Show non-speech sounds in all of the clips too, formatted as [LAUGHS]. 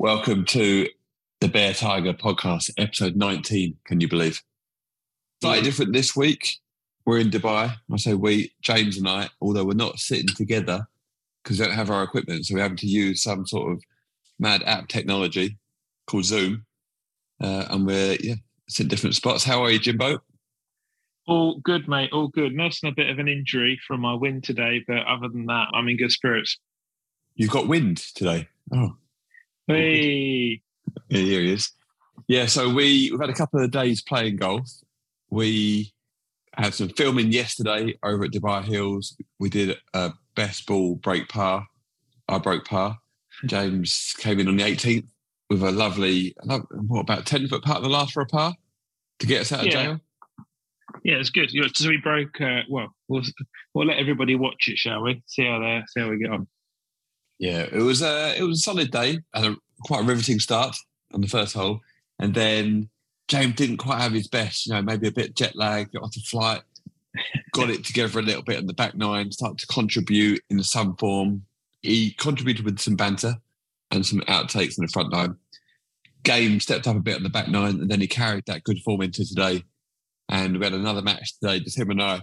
Welcome to the Bear Tiger podcast, episode 19. Can you believe? Slightly different this week. We're in Dubai. I say we, James and I, although we're not sitting together because we don't have our equipment. So we're having to use some sort of mad app technology called Zoom. Uh, and we're, yeah, it's in different spots. How are you, Jimbo? All good, mate. All good. Nursing a bit of an injury from my wind today, but other than that, I'm in good spirits. You've got wind today. Oh. Hey. Yeah, here he is. Yeah, so we, we've had a couple of days playing golf. We had some filming yesterday over at Dubai Hills. We did a best ball break par. I broke par. James came in on the 18th with a lovely, what about 10 foot putt the last for a par to get us out of Yeah. jail? Yeah, it's good. You know, So we broke. Uh, well, we'll we'll let everybody watch it, shall we? See how they see how we get on. Yeah, it was a it was a solid day and a quite a riveting start on the first hole, and then James didn't quite have his best. You know, maybe a bit jet lag, got off the flight, got it together a little bit on the back nine, started to contribute in some form. He contributed with some banter and some outtakes in the front nine. Game stepped up a bit on the back nine, and then he carried that good form into today. And we had another match today, just him and I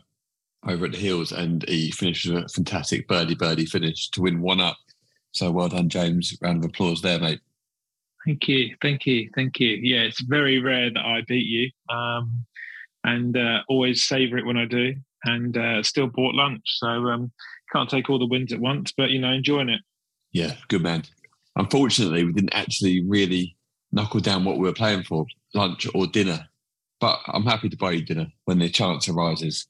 over at the Hills, and he finished with a fantastic birdie birdie finish to win one up. So well done, James. Round of applause there, mate. Thank you, thank you, thank you. Yeah, it's very rare that I beat you, um, and uh, always savour it when I do. And uh, still bought lunch, so um, can't take all the wins at once, but you know, enjoying it. Yeah, good man. Unfortunately, we didn't actually really knuckle down what we were playing for, lunch or dinner. But I'm happy to buy you dinner when the chance arises.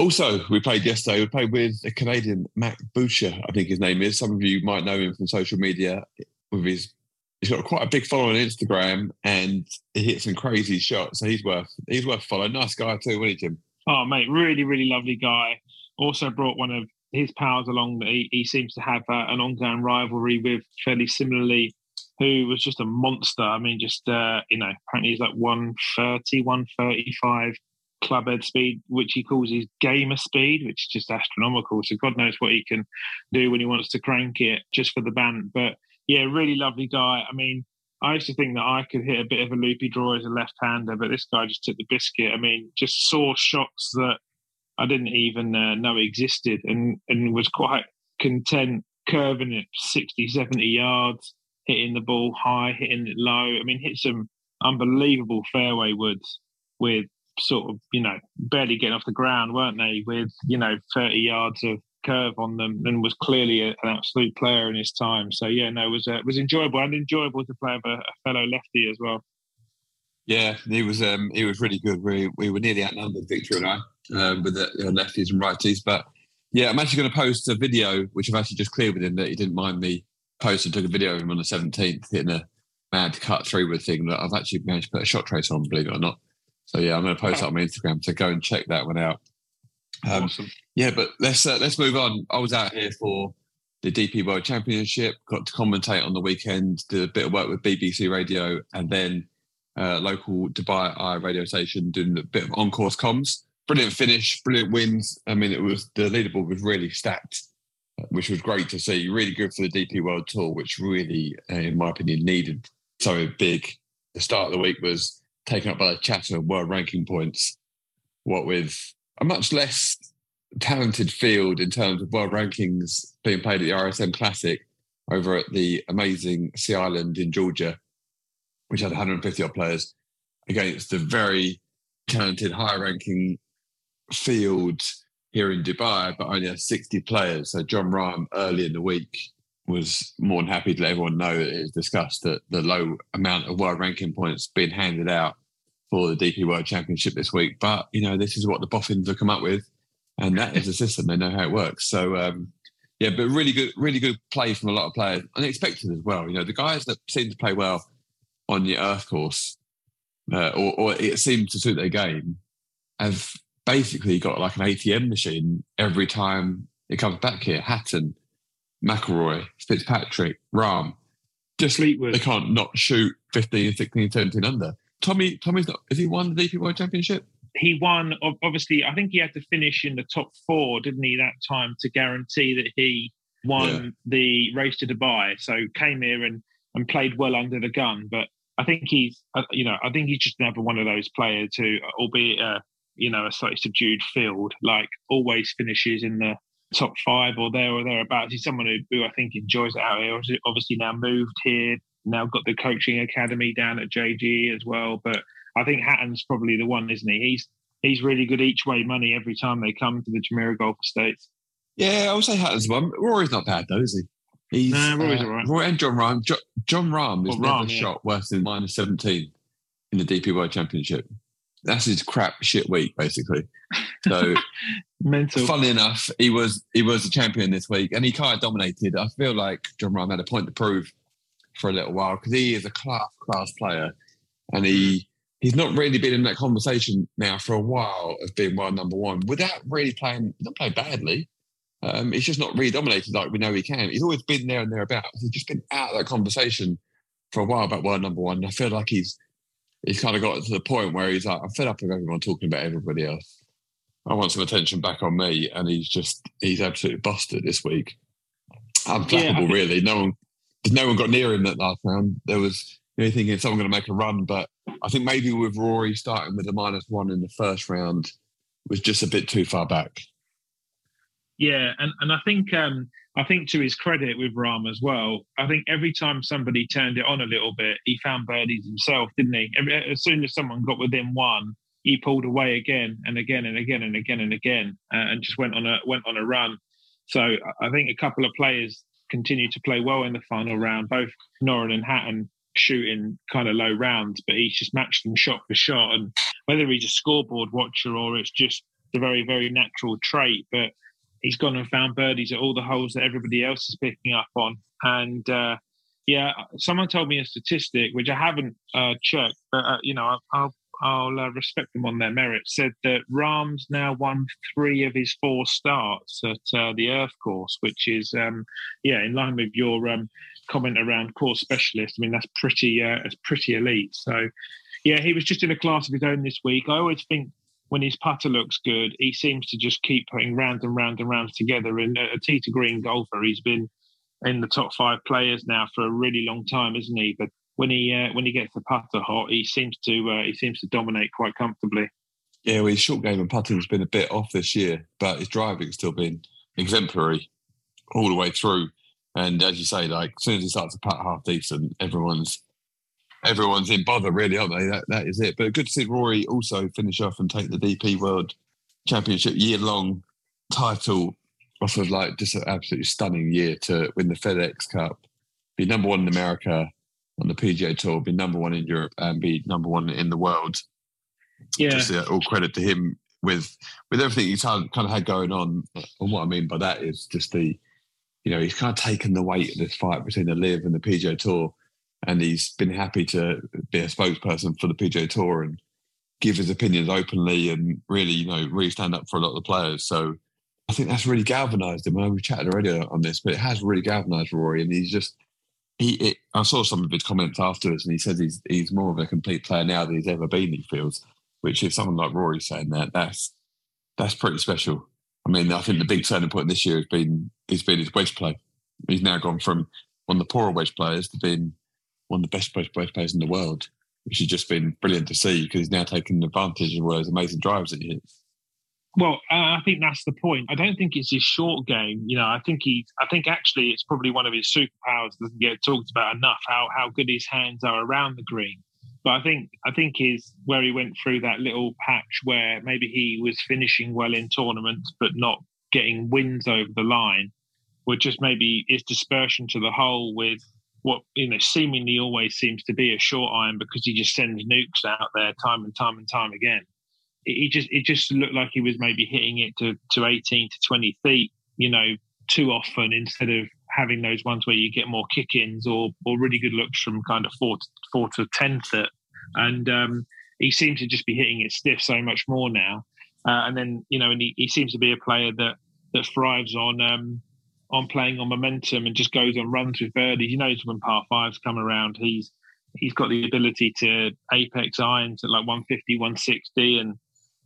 Also, we played yesterday. We played with a Canadian, Mac Boucher, I think his name is. Some of you might know him from social media. With his, he's got quite a big following on Instagram, and he hits some crazy shots. So he's worth he's worth following. Nice guy too, wasn't he, Jim? Oh, mate, really, really lovely guy. Also brought one of his pals along that he, he seems to have uh, an ongoing rivalry with fairly similarly, who was just a monster. I mean, just, uh, you know, apparently he's like 130, 135 club head speed, which he calls his gamer speed, which is just astronomical. So God knows what he can do when he wants to crank it just for the band. But yeah, really lovely guy. I mean, I used to think that I could hit a bit of a loopy draw as a left-hander, but this guy just took the biscuit. I mean, just saw shots that I didn't even uh, know existed, and and was quite content curving it 60, 70 yards, hitting the ball high, hitting it low. I mean, hit some unbelievable fairway woods with sort of you know barely getting off the ground, weren't they? With you know 30 yards of curve on them and was clearly a, an absolute player in his time. So yeah, no, it was uh, it was enjoyable and enjoyable to play with a, a fellow lefty as well. Yeah, he was um, he was really good. We we were nearly outnumbered, Victor and I, um, with the uh, lefties and righties. But yeah, I'm actually going to post a video, which I've actually just cleared with him that he didn't mind me posting. Took a video of him on the 17th hitting a mad cut through with thing that I've actually managed to put a shot trace on, believe it or not. So yeah, I'm going to post that on my Instagram. So go and check that one out. Um, awesome. yeah, but let's uh, let's move on. I was out here for the DP World Championship. Got to commentate on the weekend. Did a bit of work with BBC Radio, and then uh, local Dubai Eye radio station doing a bit of on-course comms. Brilliant finish, brilliant wins. I mean, it was the leaderboard was really stacked, which was great to see. Really good for the DP World Tour, which really, uh, in my opinion, needed something big. The start of the week was taken up by the chatter of world ranking points. What with a much less talented field in terms of world rankings being played at the RSM Classic over at the amazing Sea Island in Georgia, which had 150 odd players, against the very talented, high ranking field here in Dubai, but only has 60 players. So Jon Rahm early in the week was more than happy to let everyone know that it is discussed that the low amount of world ranking points being handed out for the DP World Championship this week. But, you know, this is what the boffins have come up with. And that is a system. They know how it works. So, um, yeah, but really good, really good play from a lot of players. Unexpected as well. You know, the guys that seem to play well on the earth course, uh, or, or it seems to suit their game, have basically got like an ATM machine every time it comes back here. Hatton, McIlroy, Fitzpatrick, Rahm. Just Fleetwood. they can't not shoot 15, 16, 17 under. Tommy, Tommy's not. Has he won the DP World Championship? he won obviously i think he had to finish in the top four didn't he that time to guarantee that he won Yeah. the race to dubai so came here and and played well under the gun. But I think he's, uh, you know, I think he's just never one of those players who, albeit a, you know, a slightly subdued field, like always finishes in the top five or there or thereabouts. He's someone who, who I think enjoys it out here. Obviously, now moved here, now got the coaching academy down at JG as well. But I think Hatton's probably the one, isn't he? He's he's really good each way money every time they come to the Jumeirah Golf Estates. Yeah, I would say Hatton's one. Rory's not bad though, is he? He's nah, Rory's uh, all right. Rory and Jon Rahm. Jo- Jon Rahm has well, never Rahm, shot yeah. worse than minus 17 in the DP World Championship. That's his crap shit week, basically. So, [LAUGHS] mental. Funny enough, he was he was a champion this week, and he kind of dominated. I feel like Jon Rahm had a point to prove for a little while because he is a class class player, and he he's not really been in that conversation now for a while of being world number one without really playing. Not playing badly. Um, he's just not really dominated like we know he can. He's always been there and thereabouts. He's just been out of that conversation for a while about world number one. And I feel like he's he's kind of got to the point where he's like, I'm fed up of everyone talking about everybody else. I want some attention back on me, and he's just he's absolutely busted this week. Unflappable, yeah, really. No one, no one got near him that last round. There was you know, thinking someone going to make a run, but I think maybe with Rory starting with a minus one in the first round was just a bit too far back. Yeah, and, and I think um, I think to his credit with Rahm as well, I think every time somebody turned it on a little bit, he found birdies himself, didn't he? Every, as soon as someone got within one, he pulled away again and again and again and again and again, uh, and just went on a went on a run. So I think a couple of players continued to play well in the final round. Both Noren and Hatton shooting kind of low rounds, but he's just matched them shot for shot. And whether he's a scoreboard watcher or it's just a very very natural trait, but he's gone and found birdies at all the holes that everybody else is picking up on. And uh, yeah, someone told me a statistic which I haven't uh, checked, but uh, you know, I'll I'll uh, respect them on their merit. Said that Rahm's now won three of his four starts at uh, the Earth Course, which is um, yeah, in line with your um, comment around course specialist. I mean, that's pretty uh, that's pretty elite. So yeah, he was just in a class of his own this week. I always think when his putter looks good, he seems to just keep putting round and round and rounds together. And a tee to green golfer, he's been in the top five players now for a really long time, isn't he? But when he uh, when he gets the putter hot, he seems to uh, he seems to dominate quite comfortably. Yeah, well, his short game and putting has been a bit off this year, but his driving has still been exemplary all the way through. And as you say, like as soon as he starts to putt half decent, everyone's everyone's in bother, really, aren't they? That that is it. But good to see Rory also finish off and take the DP World Championship year long title off of like just an absolutely stunning year to win the FedEx Cup, be number one in America on the PGA Tour, be number one in Europe, and be number one in the world. Yeah, just uh, all credit to him with with everything he's had, kind of had going on. And what I mean by that is just the, you know, he's kind of taken the weight of this fight between the Live and the PGA Tour and he's been happy to be a spokesperson for the PGA Tour and give his opinions openly and really, you know, really stand up for a lot of the players. So I think that's really galvanised him. I know we've chatted already on this, but it has really galvanised Rory, and he's just he. It, I saw some of his comments afterwards, and he says he's he's more of a complete player now than he's ever been. He feels, which if someone like Rory saying that, that's that's pretty special. I mean, I think the big turning point this year has been has been his wedge play. He's now gone from one of the poorer wedge players to being one of the best wedge players in the world, which has just been brilliant to see because he's now taking advantage of all those amazing drives that he hits. Well, uh, I think that's the point. I don't think it's his short game. You know, I think he, I think actually it's probably one of his superpowers that doesn't get talked about enough. How how good his hands are around the green. But I think I think is where he went through that little patch where maybe he was finishing well in tournaments but not getting wins over the line, were just maybe his dispersion to the hole with what you know seemingly always seems to be a short iron because he just sends nukes out there time and time and time again. It, just it just looked like he was maybe hitting it to to 18 to 20 feet, you know, too often instead of having those ones where you get more kick-ins or or really good looks from kind of four to, four to ten foot. And um, he seems to just be hitting it stiff so much more now. Uh, and then you know, and he, he seems to be a player that that thrives on um, on playing on momentum and just goes on runs with birdies. You know, when par fives come around, he's he's got the ability to apex irons at like 150, 160 and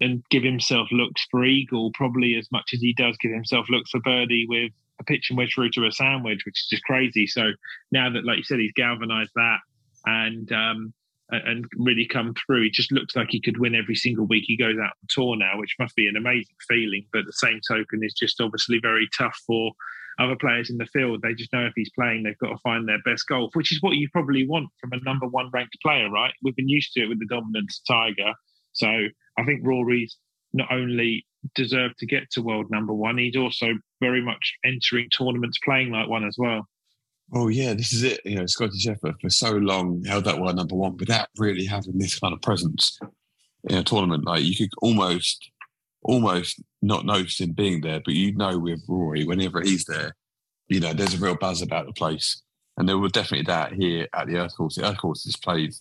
and give himself looks for eagle probably as much as he does give himself looks for birdie with a pitch and wedge through to a sand wedge, which is just crazy. So now that, like you said, he's galvanised that and um, and really come through. He just looks like he could win every single week he goes out on tour now, which must be an amazing feeling. But the same token is just obviously very tough for other players in the field. They just know if he's playing, they've got to find their best golf, which is what you probably want from a number one ranked player, right? We've been used to it with the dominance Tiger. So I think Rory's not only deserved to get to world number one, he's also very much entering tournaments playing like one as well. Oh yeah, this is it. You know, Scottie Scheffler for so long held that world number one without really having this kind of presence in a tournament. Like you could almost, almost not notice him being there, but you know with Rory, whenever he's there, you know, there's a real buzz about the place. And there was definitely that here at the Earth Course. The Earth Course is played,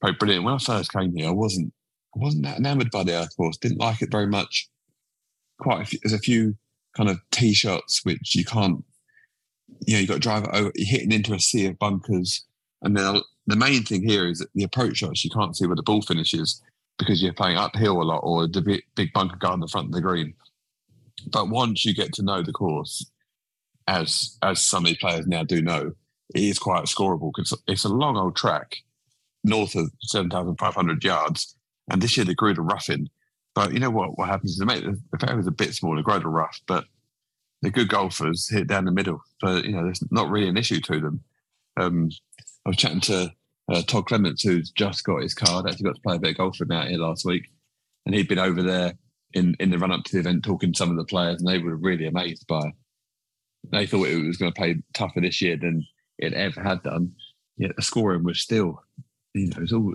played brilliant. When I first came here, I wasn't, wasn't that enamored by the Earth Course. Didn't like it very much. Quite a few, there's a few kind of t shots which you can't you know, you got to drive over, you're hitting into a sea of bunkers. And then the main thing here is that the approach shots, you can't see where the ball finishes because you're playing uphill a lot or the big, bunker guard in the front of the green. But once you get to know the course, as as some of these players now do know, it is quite scoreable because it's a long old track north of 7,500 yards. And this year they grew the rough in. But you know what? What happens is they make the, the fairways a bit smaller, grow the rough, but they're good golfers, hit down the middle. So, you know, there's not really an issue to them. Um, I was chatting to uh, Todd Clements, who's just got his card, actually got to play a bit of golf with out here last week. And he'd been over there in, in the run up to the event talking to some of the players, and they were really amazed by it. They thought it was going to play tougher this year than it ever had done. Yet the scoring was still, you know, it was all,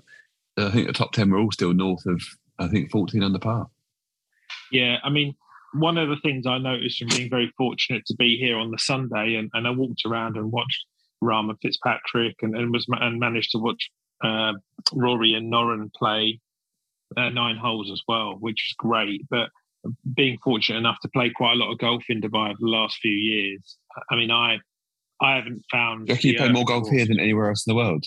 I think the top 10 were all still north of, I think, 14 under par. Yeah, I mean, one of the things I noticed from being very fortunate to be here on the Sunday, and, and I walked around and watched Rama Fitzpatrick, and, and was and managed to watch uh, Rory and Noren play uh, nine holes as well, which is great. But being fortunate enough to play quite a lot of golf in Dubai over the last few years, I mean, I I haven't found. Do you, you play more golf here than anywhere else in the world?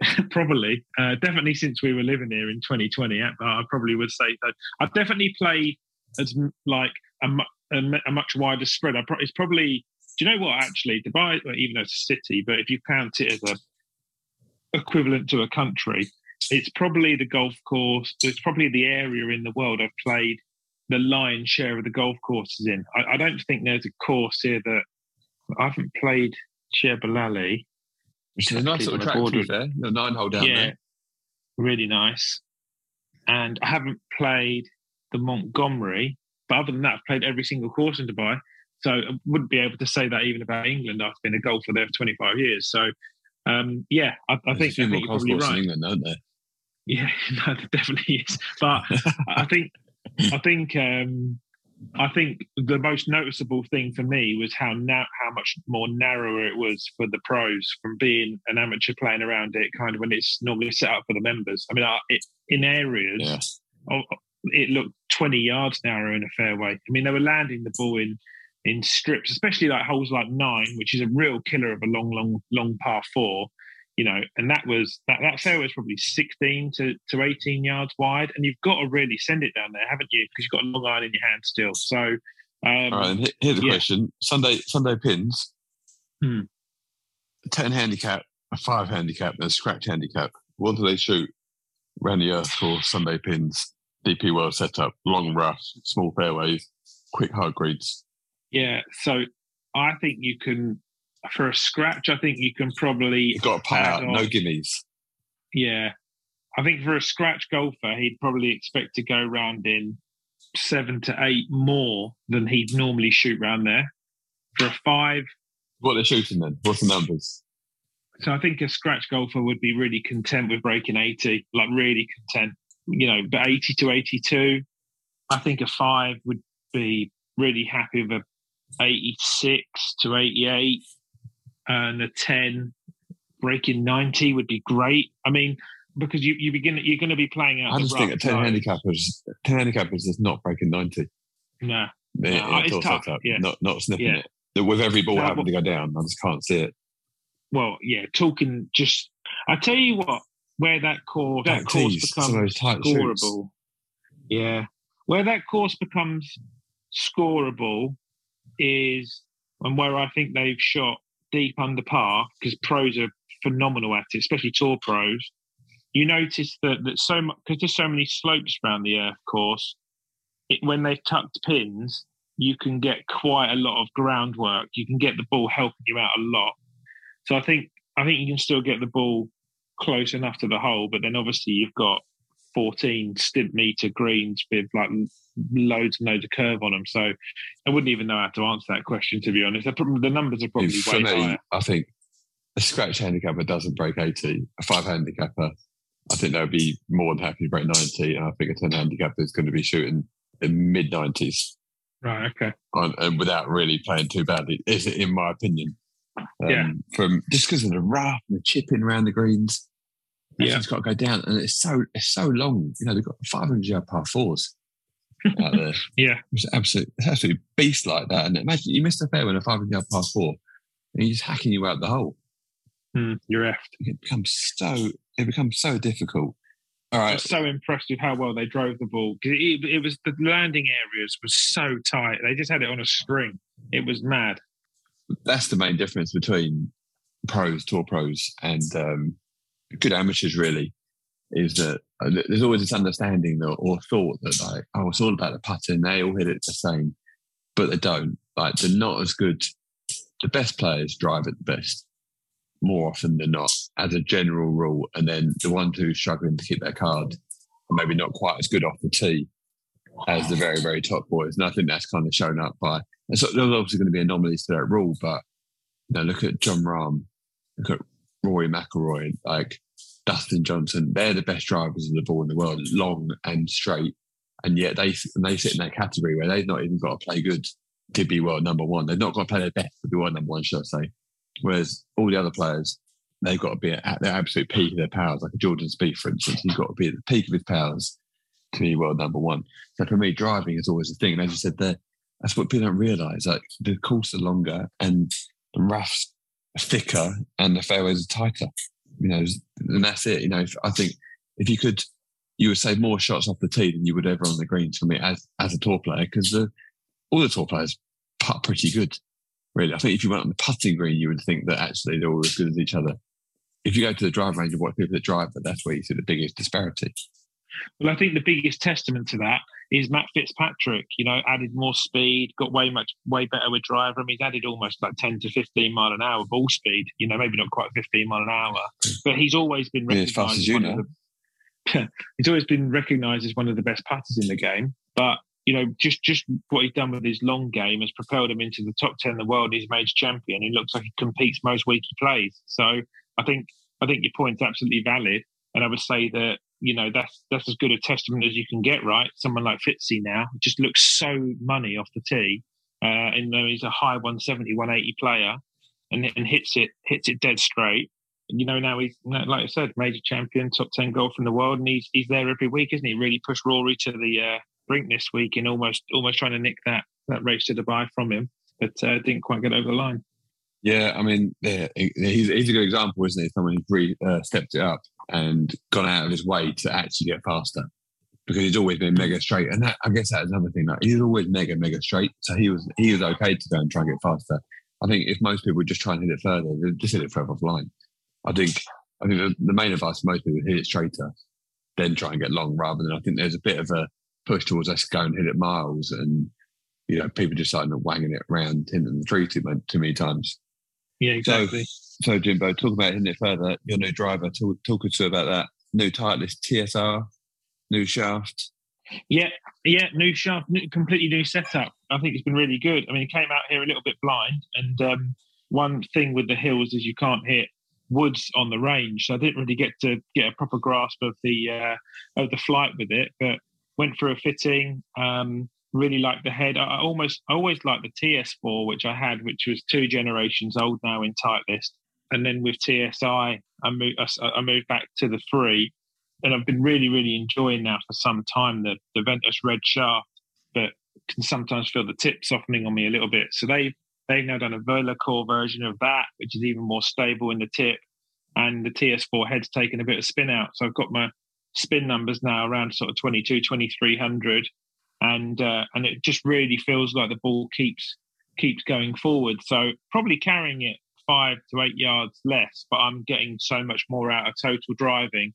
[LAUGHS] probably, uh, definitely since we were living here in 2020, I probably would say so. I've definitely played as like a, a, a much wider spread. It's probably do you know what actually Dubai, even though it's a city, but if you count it as a equivalent to a country, it's probably the golf course. It's probably the area in the world I've played the lion's share of the golf courses in. I, I don't think there's a course here that I haven't played Jebel Ali. Which is a nice little track to there, the nine hole down yeah, there. Really nice. And I haven't played the Montgomerie. But other than that, I've played every single course in Dubai. So I wouldn't be able to say that even about England. I've been a golfer there for 25 years. So um, yeah, I, I think, I think you're probably right. In England, aren't there? Yeah, [LAUGHS] no, there definitely is. But [LAUGHS] I think I think um, I think the most noticeable thing for me was how na- how much more narrower it was for the pros from being an amateur playing around it, kind of when it's normally set up for the members. I mean, it, in areas yeah. of, it looked 20 yards narrow in a fairway. I mean, they were landing the ball in in strips, especially like holes like nine, which is a real killer of a long, long, long par four. You know, and that was that that fairway was probably 16 to, to 18 yards wide, and you've got to really send it down there, haven't you? Because you've got a long iron in your hand still. So, um, all right. And here's a yeah. question: Sunday Sunday pins, hmm. ten handicap, a five handicap, and a scratch handicap. What do they shoot around the earth for Sunday pins? DP World setup, long rough, small fairways, quick hard greens. Yeah, so I think you can for a scratch. I think you can probably You've got to pay out, no gimmies. Yeah, I think for a scratch golfer, he'd probably expect to go round in seven to eight more than he'd normally shoot round there. For a five, what they're shooting then? What's the numbers? So I think a scratch golfer would be really content with breaking eighty, like really content you know, but 80 to 82, I think a five would be really happy with a 86 to 88 and a 10 breaking 90 would be great. I mean, because you, you begin you're going to be playing out. I just think a 10 handicappers 10 handicappers is not breaking 90. No, no it's tough. Yeah. Not not sniffing yeah. it. With every ball no, having to go down, I just can't see it. Well, yeah, talking just I tell you what, where that course that course becomes scoreable. Yeah, where that course becomes scoreable is and where I think they've shot deep under par because pros are phenomenal at it, especially tour pros. You notice that that so because there's so many slopes around the earth course. It, when they've tucked pins, you can get quite a lot of groundwork. You can get the ball helping you out a lot. So I think I think you can still get the ball close enough to the hole, but then obviously you've got 14 stimpmeter greens with like loads and loads of curve on them. So I wouldn't even know how to answer that question, to be honest. The numbers are probably For way me, higher. I think a scratch handicapper doesn't break 80. A five handicapper, I think they'll be more than happy to break 90. And I think a 10 handicapper is going to be shooting in mid 90s Right. Okay. on, and without really playing too badly, is it in my opinion? Um, Yeah. From just because of the rough and the chipping around the greens, Yeah. it's got to go down, and it's so it's so long. You know, they've got 500 yard par fours [LAUGHS] out there. Yeah. It's absolutely, it's absolutely beast like that. And imagine you missed a fair with a 500 yard par four, and he's hacking you out the hole. Hmm, you're effed. It becomes so it becomes so difficult. All I was so impressed with how well they drove the ball because it, it was the landing areas was so tight. They just had it on a string. It was mad. that's the main difference between pros, tour pros, and um, good amateurs. Really, is that uh, there's always this understanding that, or thought that like, oh, it's all about the putting. They all hit it the same, but they don't. Like they're not as good. The best players drive it the best more often than not, as a general rule. And then the ones who are struggling to keep their card are maybe not quite as good off the tee as the very, very top boys. And I think that's kind of shown up by. And so there's obviously going to be anomalies to that rule, but you look at Jon Rahm, look at Rory McIlroy, like Dustin Johnson. They're the best drivers of the ball in the world, long and straight. And yet they they sit in that category where they've not even got to play good to be world number one. They've not got to play their best to be world number one, should I say? Whereas all the other players, they've got to be at their absolute peak of their powers. Like a Jordan Spieth, for instance, he's got to be at the peak of his powers to be world number one. So for me, driving is always a thing. And as you said there, that's what people don't realise. Like the course are longer and the roughs thicker and the fairways are tighter. You know, and that's it. You know, if, I think if you could, you would save more shots off the tee than you would ever on the greens for me as as a tour player because all the tour players putt pretty good. Really, I think if you went on the putting green, you would think that actually they're all as good as each other. If you go to the drive range and watch people that drive, but that's where you see the biggest disparity. Well, I think the biggest testament to that is Matt Fitzpatrick. You know, added more speed, got way much way better with driver. I mean, he's added almost like ten to fifteen mile an hour ball speed. You know, maybe not quite fifteen mile an hour, but he's always been Yeah, as fast recognised as you one now. of the. [LAUGHS] he's always been recognised as one of the best putters in the game, but. You know, just just what he's done with his long game has propelled him into the top ten in the world. He's major champion. He looks like he competes most week he plays. So I think I think your point's absolutely valid, and I would say that you know that's that's as good a testament as you can get. Right, someone like Fitzy now just looks so money off the tee, uh, and he's a high 170, 180 player, and and hits it hits it dead straight. And, you know now he's like I said, major champion, top ten golf in the world, and he's he's there every week, isn't he? Really pushed Rory to the uh, brink this week, and almost almost trying to nick that that race to Dubai from him, but uh, didn't quite get over the line. Yeah, I mean, yeah, he's, he's a good example, isn't he? Someone who's really uh, stepped it up and gone out of his way to actually get faster because he's always been mega straight. And that, I guess that's another thing. Like he's always mega, mega straight. So he was he was okay to go and try and get faster. I think if most people would just try and hit it further, they'd just hit it further offline. I think I think the, the main advice for most people hit it straighter, then try and get long rather than I think there's a bit of a push towards us go and hit it miles and you know, people just starting to wanging it around hitting the tree too, too many times. Yeah, exactly. So, Jimbo, talk about it further. Your new driver, talk, talk us about that. New Titleist TSR, new shaft. Yeah, yeah, new shaft, new, completely new setup. I think it's been really good. I mean, it came out here a little bit blind, and um, one thing with the hills is you can't hit woods on the range, so I didn't really get to get a proper grasp of the uh, of the flight with it. But went for a fitting. Um, really like the head. I, almost, I always like the TS4, which I had, which was two generations old now in Titleist. And then with TSI, I moved, I, moved back to the three, and I've been really, really enjoying now for some time the the Ventus Red shaft, but can sometimes feel the tip softening on me a little bit. So they've, they've now done a Core version of that, which is even more stable in the tip, and the TS4 head's taken a bit of spin out. So I've got my spin numbers now around sort of 22, 2300 and uh, and it just really feels like the ball keeps keeps going forward. So probably carrying it five to eight yards less, but I'm getting so much more out of total driving.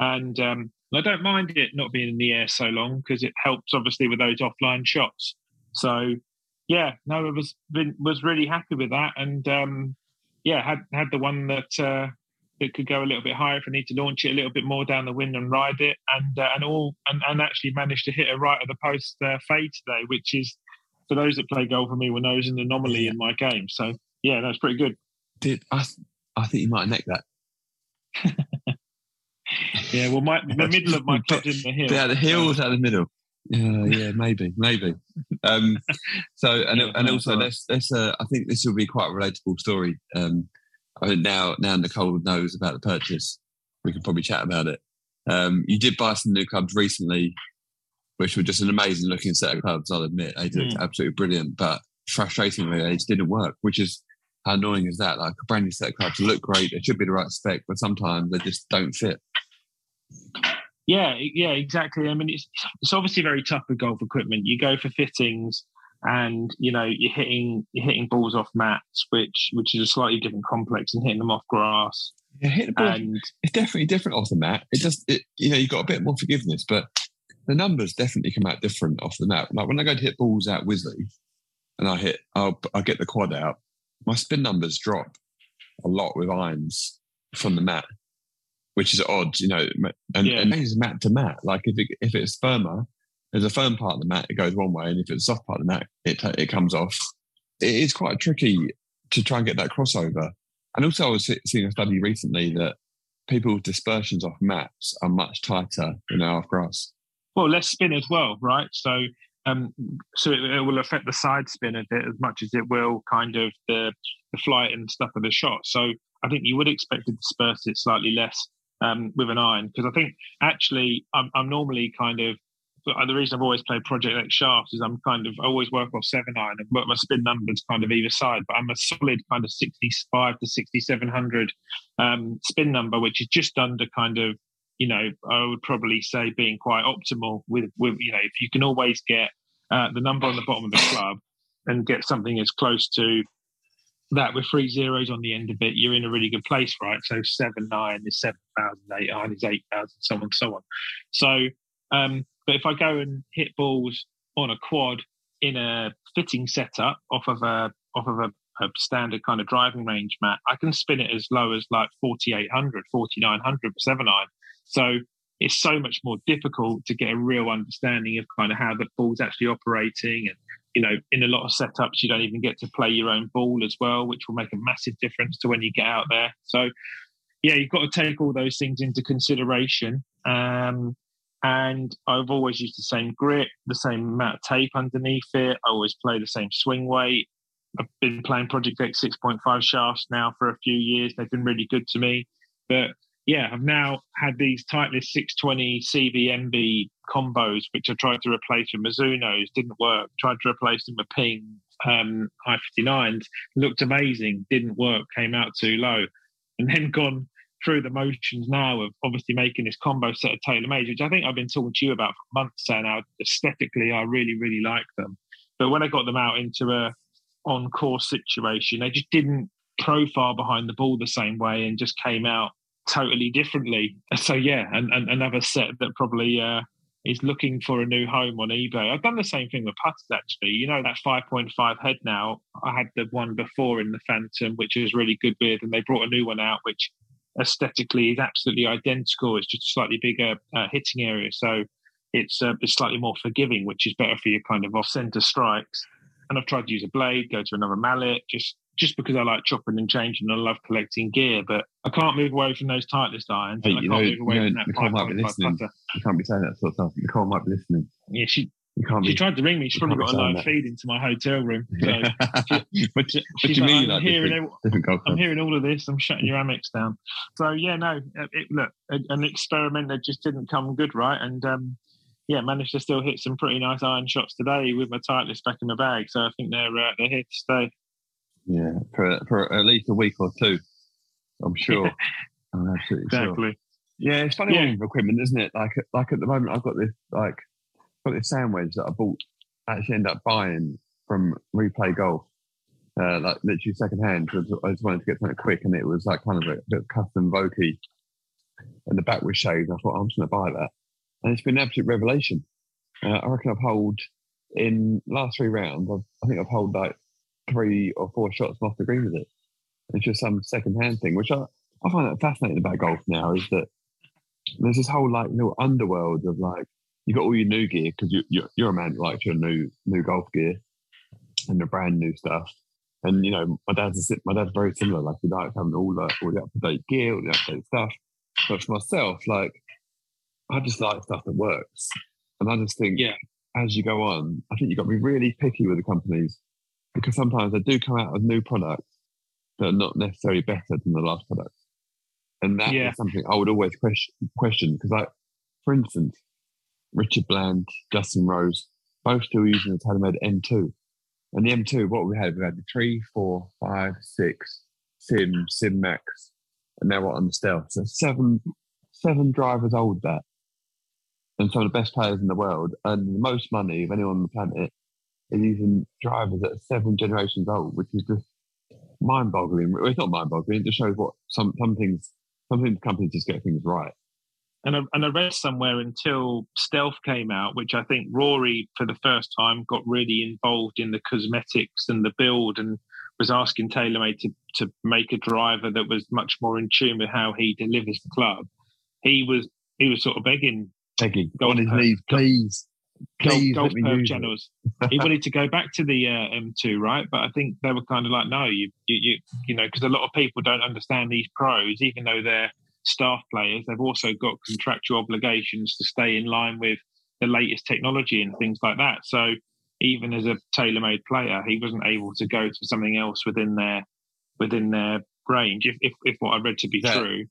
And um, I don't mind it not being in the air so long because it helps obviously with those offline shots. So yeah, no, I was been, was really happy with that, and um, yeah, had had the one that uh, that could go a little bit higher if I need to launch it a little bit more down the wind and ride it, and uh, and all and, and actually managed to hit a right of the post uh, fade today, which is for those that play golf for me will know is an anomaly in my game. So yeah, that's pretty good. Did I? I think you might have necked that. [LAUGHS] yeah, well, my the [LAUGHS] middle of my club's in the hill. Yeah, the hill's out the middle. Yeah, yeah, maybe, maybe. [LAUGHS] Um, so, and yeah, and also, let's let's. Uh, I think this will be quite a relatable story. Um, I think now now Nicole knows about the purchase. We can probably chat about it. Um, you did buy some new clubs recently, which were just an amazing looking set of clubs. I'll admit they looked mm. absolutely brilliant, but frustratingly, they just didn't work. Which is how annoying is that? Like a brand new set of clubs look great, they should be the right spec, but sometimes they just don't fit. Yeah, yeah, exactly. I mean, it's it's obviously very tough with golf equipment. You go for fittings, and you know you're hitting you're hitting balls off mats, which which is a slightly different complex, and hitting them off grass. Yeah, hit the ball. And, it's definitely different off the mat. It just it, you know you've got a bit more forgiveness, but the numbers definitely come out different off the mat. Like when I go to hit balls out Wisley, and I hit, I'll I get the quad out. My spin numbers drop a lot with irons from the mat which is odd, you know. And, yeah. and it's mat to mat. Like if it, if it's firmer, there's a firm part of the mat, it goes one way, and if it's a soft part of the mat, it it comes off. It is quite tricky to try and get that crossover. And also, I was seeing a study recently that people's dispersions off mats are much tighter than they are off grass. Well, less spin as well, right? So, um, so it, it, will affect the side spin a bit as much as it will kind of the the flight and stuff of the shot. So, I think you would expect to disperse it slightly less um, with an iron because I think actually I'm, I'm normally kind of the reason I've always played Project X shafts is I'm kind of I always work off seven iron and work my spin numbers kind of either side, but I'm a solid kind of 65 to 6700 um, spin number, which is just under kind of you know I would probably say being quite optimal with with you know if you can always get uh, the number on the bottom of the club and get something as close to that with three zeros on the end of it, you're in a really good place, right? So seven nine is seven thousand, eight nine is eight thousand, so on, and so on. So, um, but if I go and hit balls on a quad in a fitting setup off of a off of a, a standard kind of driving range mat, I can spin it as low as like 4800, 4900 for seven iron. So it's so much more difficult to get a real understanding of kind of how the ball's actually operating and you know, in a lot of setups, you don't even get to play your own ball as well, which will make a massive difference to when you get out there. So, yeah, you've got to take all those things into consideration. Um, and I've always used the same grip, the same amount of tape underneath it. I always play the same swing weight. I've been playing Project X 6.5 shafts now for a few years. They've been really good to me. But yeah, I've now had these Titleist 620 CBMB combos, which I tried to replace with Mizuno's, didn't work. Tried to replace them with Ping um, i59s, looked amazing, didn't work, came out too low. And then gone through the motions now of obviously making this combo set of TaylorMade, which I think I've been talking to you about for months now. Aesthetically, I really, really like them. But when I got them out into a on course situation, they just didn't profile behind the ball the same way and just came out totally differently. [LAUGHS] So yeah, and, and another set that probably uh, is looking for a new home on eBay. I've done the same thing with putters actually. You know that 5.5 head now. I had the one before in the Phantom, which was really good with, and they brought a new one out, which aesthetically is absolutely identical. It's just a slightly bigger uh, hitting area, so it's uh, it's slightly more forgiving, which is better for your kind of off center strikes. And I've tried to use a blade, go to another mallet, just just because I like chopping and changing and I love collecting gear, but I can't move away from those Titleist irons. Hey, I can't know, move away you know, from that Nicole might be listening. You can't be saying that sort of stuff. Nicole might be listening. Yeah, she you can't she be, tried to ring me. She's probably got a live feed into my hotel room. So she, [LAUGHS] but she's you mean, I'm, like hearing, different, different I'm hearing all of this. I'm shutting your Amex down. So yeah, no, it, look, an experiment that just didn't come good, right? And um, yeah, managed to still hit some pretty nice iron shots today with my Titleist back in my bag. So I think they're uh, they're here to stay. Yeah, for for at least a week or two, I'm sure. [LAUGHS] I'm absolutely exactly. Sure. Yeah, it's funny yeah. with equipment, isn't it? Like like at the moment, I've got this like got this sand wedge that I bought. Actually, end up buying from Replay Golf, uh, like literally second hand. Because I just wanted to get something quick, and it was like kind of a bit of custom Vokey, and the back was shaved. I thought I'm just going to buy that, and it's been an absolute revelation. Uh, I reckon I've held in last three rounds. I've, I think I've held like three or four shots off the green with it. It's just some second hand thing, which I, I find that fascinating about golf now is that there's this whole like little underworld of like you got all your new gear because you, you're, you're a man who likes your new new golf gear and the brand new stuff. And you know, my dad's a, my dad's very similar. Like he likes having all the all the up to date gear, all the up to date stuff. But for myself, like I just like stuff that works, and I just think, Yeah. as you go on, I think you've got to be really picky with the companies because sometimes they do come out with new products that are not necessarily better than the last product. And that is Yeah. something I would always question question because like for instance, Richard Bland, Justin Rose, both still using the TaylorMade M2. And the M2, what we had, we had the three, four, five, six, Sim, Sim Max, and now we're on the Stealth. So seven, seven drivers old that. And some of the best players in the world, and the most money of anyone on the planet is using drivers that are seven generations old, which is just mind-boggling. Well, it's not mind-boggling. It just shows what some some things, some things companies just get things right. And I, and I read somewhere until Stealth came out, which I think Rory, for the first time, got really involved in the cosmetics and the build and was asking TaylorMade to, to make a driver that was much more in tune with how he delivers the club. He was he was sort of begging Begging on his knees, please, golf, please golf let me channels. he wanted to go back to the uh, M2, right? But I think they were kind of like, no, you, you, you, you know, because a lot of people don't understand these pros, even though they're staff players, they've also got contractual obligations to stay in line with the latest technology and things like that. So even as a TaylorMade player, he wasn't able to go to something else within their within their range. If if, if what I read to be That- true,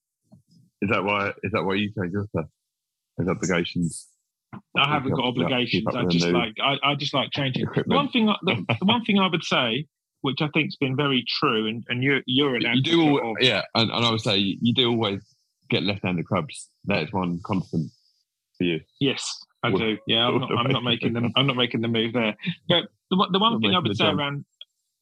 Is that why? Is that why you change your stuff? As obligations. I haven't got obligations. I just like I, I just like changing. The one thing, the, the [LAUGHS] one thing I would say, which I think's been very true, and, and you're you're an You do, all, yeah, and, and I would say you do always get left-handed clubs. That is one constant for you. Yes, I Well, do. Yeah, I'm not, I'm not making them. I'm not making the move there. But the, one- the one thing I would say jump. around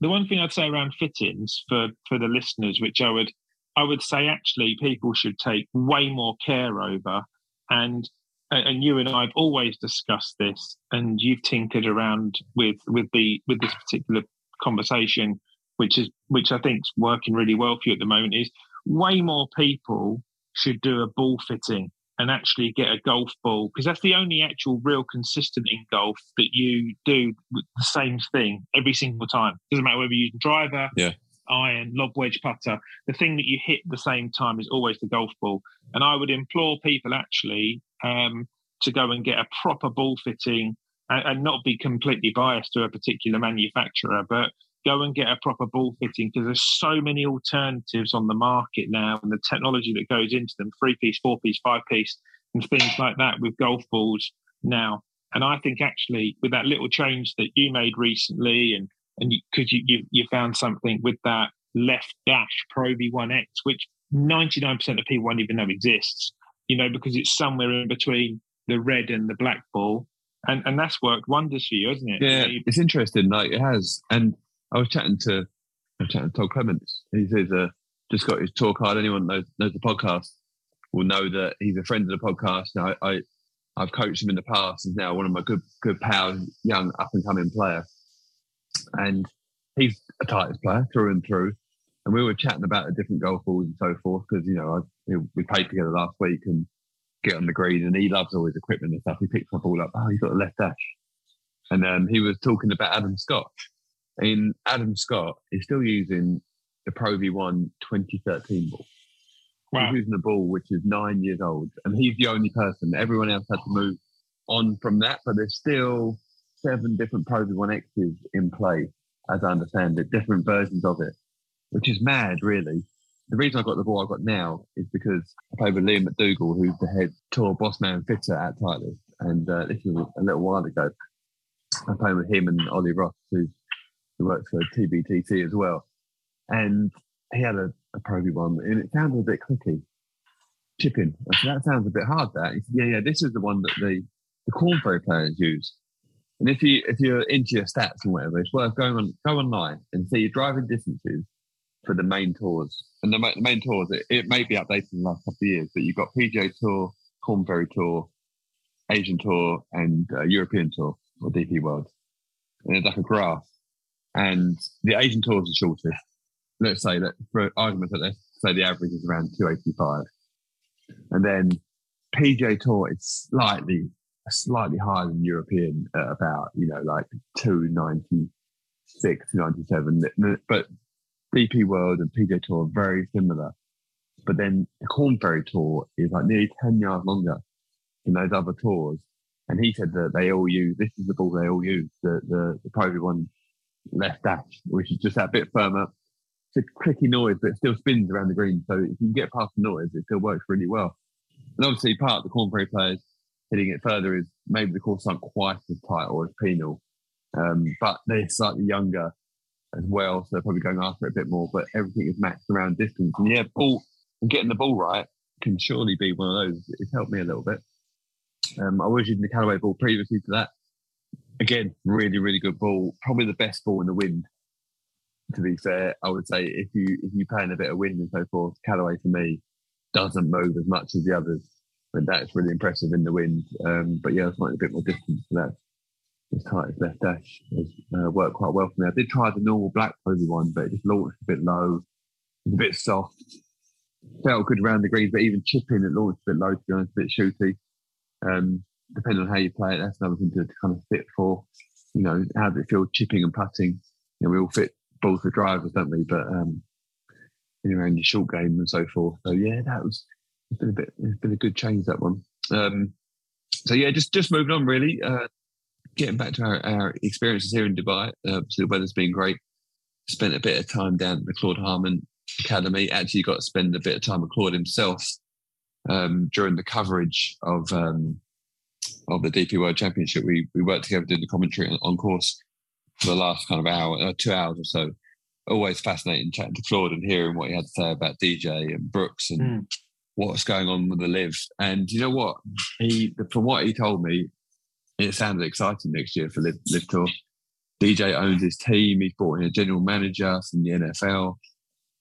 the one thing I'd say around fittings for for the listeners, which I would I would say actually people should take way more care over, and and you and I have always discussed this, and you've tinkered around with with the with this particular conversation, which is which I think is working really well for you at the moment. Is way more people should do a ball fitting and actually get a golf ball because that's the only actual real consistent in golf that you do the same thing every single time. Doesn't matter whether you're using driver, Yeah. iron, lob wedge putter. The thing that you hit the same time is always the golf ball. And I would implore people actually um, to go and get a proper ball fitting and, and not be completely biased to a particular manufacturer, but go and get a proper ball fitting because there's so many alternatives on the market now and the technology that goes into them three piece, four piece, five piece, and things like that with golf balls now. And I think actually with that little change that you made recently and and because you, you, you found something with that left dash Pro V1X, which 99% of people won't even know exists, you know, because it's somewhere in between the red and the black ball. And and that's worked wonders for you, hasn't it? Yeah, it's interesting. Like it has, and I was chatting to I was chatting to Todd Clements. He says, uh, "Just got his tour card. Anyone knows knows the podcast will know that he's a friend of the podcast. I, I I've coached him in the past. He's now one of my good good pals, young up and coming player, and he's a Titleist player through and through. And we were chatting about the different golf balls and so forth because you know I, we played together last week and get on the green, and he loves all his equipment and stuff. He picks my ball up. Oh, he's got a left dash. And um, he was talking about Adam Scott. In Adam Scott is still using the Pro V1 2013 ball. wow. He's using a ball which is nine years old, and he's the only person. Everyone else had to move on from that, but there's still seven different Pro V1 X's in play, as I understand it, different versions of it, which is mad, really. The reason I got the ball I got now is because I played with Liam McDougall, who's the head tour boss man fitter at Titleist, and uh, this was a little while ago. I played with him and Ollie Ross, who's, who works for TBTC as well, and he had a, a Pro V1, and it sounded a bit clicky, chipping. I said, that sounds a bit hard. That he said, yeah, yeah, this is the one that the the Korn Ferry players use. And if you if you're into your stats and whatever, it's worth going on go online and see your driving distances for the main tours. And the, the main tours, it, it, may be updated in the last couple of years, but you've got PGA Tour, Korn Ferry Tour, Asian Tour, and uh, European Tour or DP World. And it's like a graph. And the Asian Tour is the shortest. Let's say that for argument's sake, let's say the average is around 285. And then PGA Tour is slightly slightly higher than European at about, you know, like 296, 297. But DP World and PGA Tour are very similar. But then the Korn Ferry Tour is like nearly 10 yards longer than those other tours. And he said that they all use, this is the ball they all use, the, the, the Pro V1 left dash, which is just that bit firmer. It's a clicky noise, but it still spins around the green. So if you can get past the noise, it still works really well. And obviously, part of the Korn Ferry players hitting it further is maybe the course aren't quite as tight or as penal, um, but they're slightly younger as well, so they're probably going after it a bit more. But everything is matched around distance, and yeah, ball and getting the ball right can surely be one of those. It's helped me a little bit. Um, I was using the Callaway ball previously to that. Again, really, really good ball. Probably the best ball in the wind. To be fair, I would say if you if you play in a bit of wind and so forth, Callaway for me doesn't move as much as the others. But that's really impressive in the wind. Um, but yeah, I was a bit more distance for that. This Titleist left dash has uh, worked quite well for me. I did try the normal black Pro V1, but it just launched a bit low. It's a bit soft. Felt good around the greens, but even chipping it launched a bit low, to be honest, a bit shooty. Um, depending on how you play it, that's another thing to, to, kind of fit for. You know, how does it feel chipping and putting? You know, we all fit balls for drivers, don't we? But um, around your short game and so forth. So yeah, that was it's been a bit it's been a good change that one. Um, so yeah, just just moving on really. Uh, getting back to our, our experiences here in Dubai. Uh, so the weather's been great. Spent a bit of time down at the Claude Harmon Academy. Actually, got to spend a bit of time with Claude himself um, during the coverage of um, of the DP World Championship. We we worked together doing the commentary on, course for the last kind of hour, uh, two hours or so. Always fascinating chatting to Claude and hearing what he had to say about DJ and Brooks and mm. what's going on with the LIV. And you know what? He from what he told me, it sounded exciting next year for LIV, LIV Tour. DJ owns his team. He's brought in a general manager from the NFL.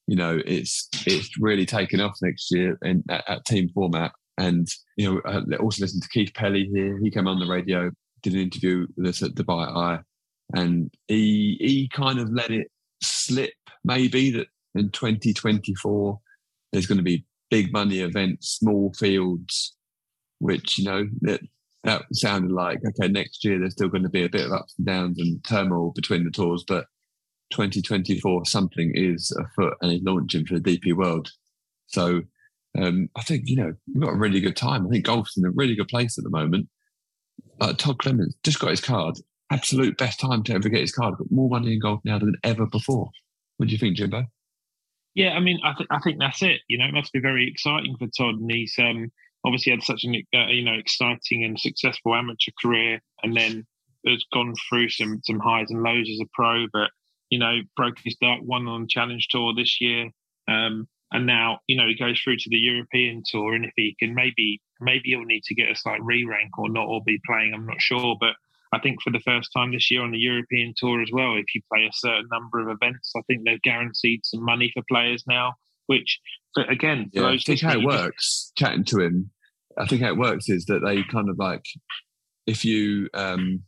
You know, it's it's really taken off next year in at, at team format. And you know, uh, I also listened to Keith Pelley here. He came on the radio, did an interview with us at Dubai Eye, and he he kind of let it slip maybe that in 2024 there's going to be big money events, small fields, which you know that that sounded like okay next year there's still going to be a bit of ups and downs and turmoil between the tours, but 2024 something is afoot and is launching for the DP World. So um, I think you know we've got a really good time. I think golf's in a really good place at the moment. Todd Clements just got his card. Absolute best time to ever get his card. Got more money in golf now than ever before. What do you think, Jimbo? Yeah, I mean, I, th- I think that's it. You know, it must be very exciting for Todd, and he's um, obviously had such an uh, you know exciting and successful amateur career, and then has gone through some some highs and lows as a pro. But you know, broke his duck, won on Challenge Tour this year, um, and now you know he goes through to the European Tour, and if he can maybe maybe he'll need to get a slight re rank or not, or be playing. I'm not sure, but I think for the first time this year on the European Tour as well, if you play a certain number of events, I think they've guaranteed some money for players now. Which, but again, yeah, I think how it works. Chatting to him, I think how it works is that they kind of like if you, um,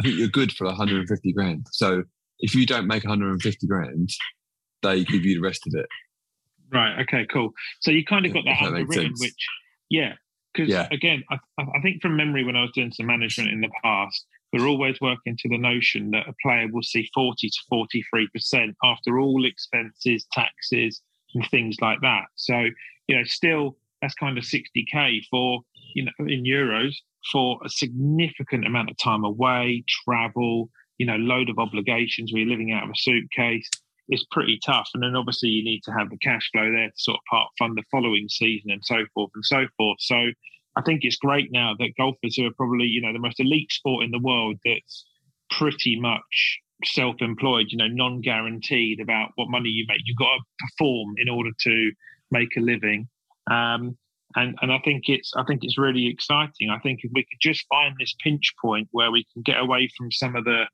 I think you're good for 150 grand. So if you don't make 150 grand, they give you the rest of it. Right. Okay. Cool. So you kind of got that, that written, which, yeah, because yeah. again, I, I, think from memory, when I was doing some management in the past, we're always working to the notion that a player will see 40 to 43 percent after all expenses, taxes, and things like that. So you know, still that's kind of 60k for you know in euros for a significant amount of time away, travel, you know, load of obligations where you're living out of a suitcase. It's pretty tough. And then obviously you need to have the cash flow there to sort of part fund the following season and so forth and so forth. So I think it's great now that golfers who are probably, you know, the most elite sport in the world that's pretty much self-employed, you know, non-guaranteed about what money you make. You've got to perform in order to make a living. Um, and and I think it's I think it's really exciting. I think if we could just find this pinch point where we can get away from some of the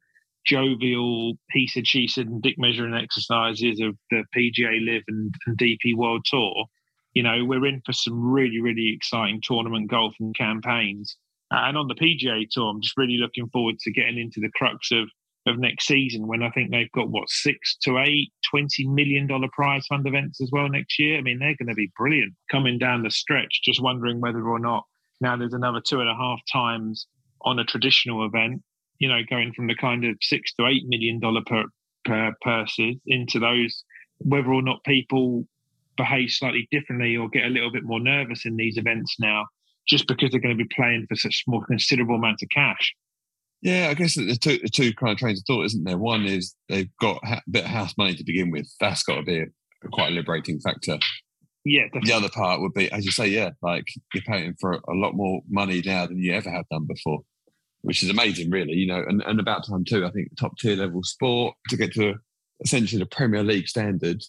jovial he said she said and dick measuring exercises of the PGA LIV and, and DP World Tour, you know, we're in for some really really exciting tournament golf and campaigns. And on the PGA Tour, I'm just really looking forward to getting into the crux of of next season when I think they've got what six to eight, 20 million dollar prize fund events as well next year. I mean, they're going to be brilliant coming down the stretch. Just wondering whether or not now there's another two and a half times on a traditional event, you know, going from the kind of six to eight million dollar per per purses into those, whether or not people behave slightly differently or get a little bit more nervous in these events now, just because they're going to be playing for such more considerable amounts of cash. Yeah, I guess the two, the two kind of trains of thought, isn't there? One is they've got a bit of house money to begin with. That's got to be a, a quite a liberating factor. Yeah. Definitely. The other part would be, as you say, yeah, like you're paying for a lot more money now than you ever have done before, which is amazing, really. You know, and, and about time too. I think top tier level sport to get to essentially the Premier League standard.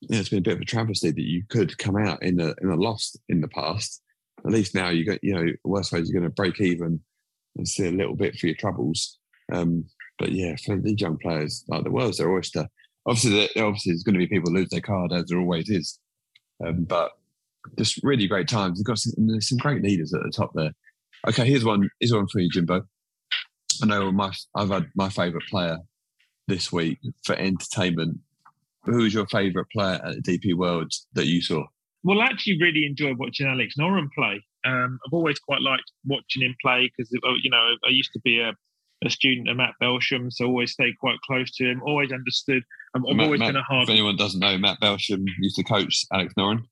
You know, it's been a bit of a travesty that you could come out in a in a loss in the past. At least now you got, you know, worst ways you're going to break even and see a little bit for your troubles. Um, but yeah, for these young players, like the world's their oyster. Obviously, there, obviously, there's going to be people lose their card as there always is. Um, but just really great times. You've got some, some great leaders at the top there. Okay, here's one. Here's one for you, Jimbo. I know my I've had my favourite player this week for entertainment. Who was your favourite player at the DP World that you saw? Well, I actually really enjoyed watching Alex Noren play. Um, I've always quite liked watching him play because uh, you know I used to be a, a student of Matt Belsham, so always stayed quite close to him. Always understood. I'm, I've Matt, always Matt, been a hard. If anyone doesn't know, Matt Belsham used to coach Alex Noren,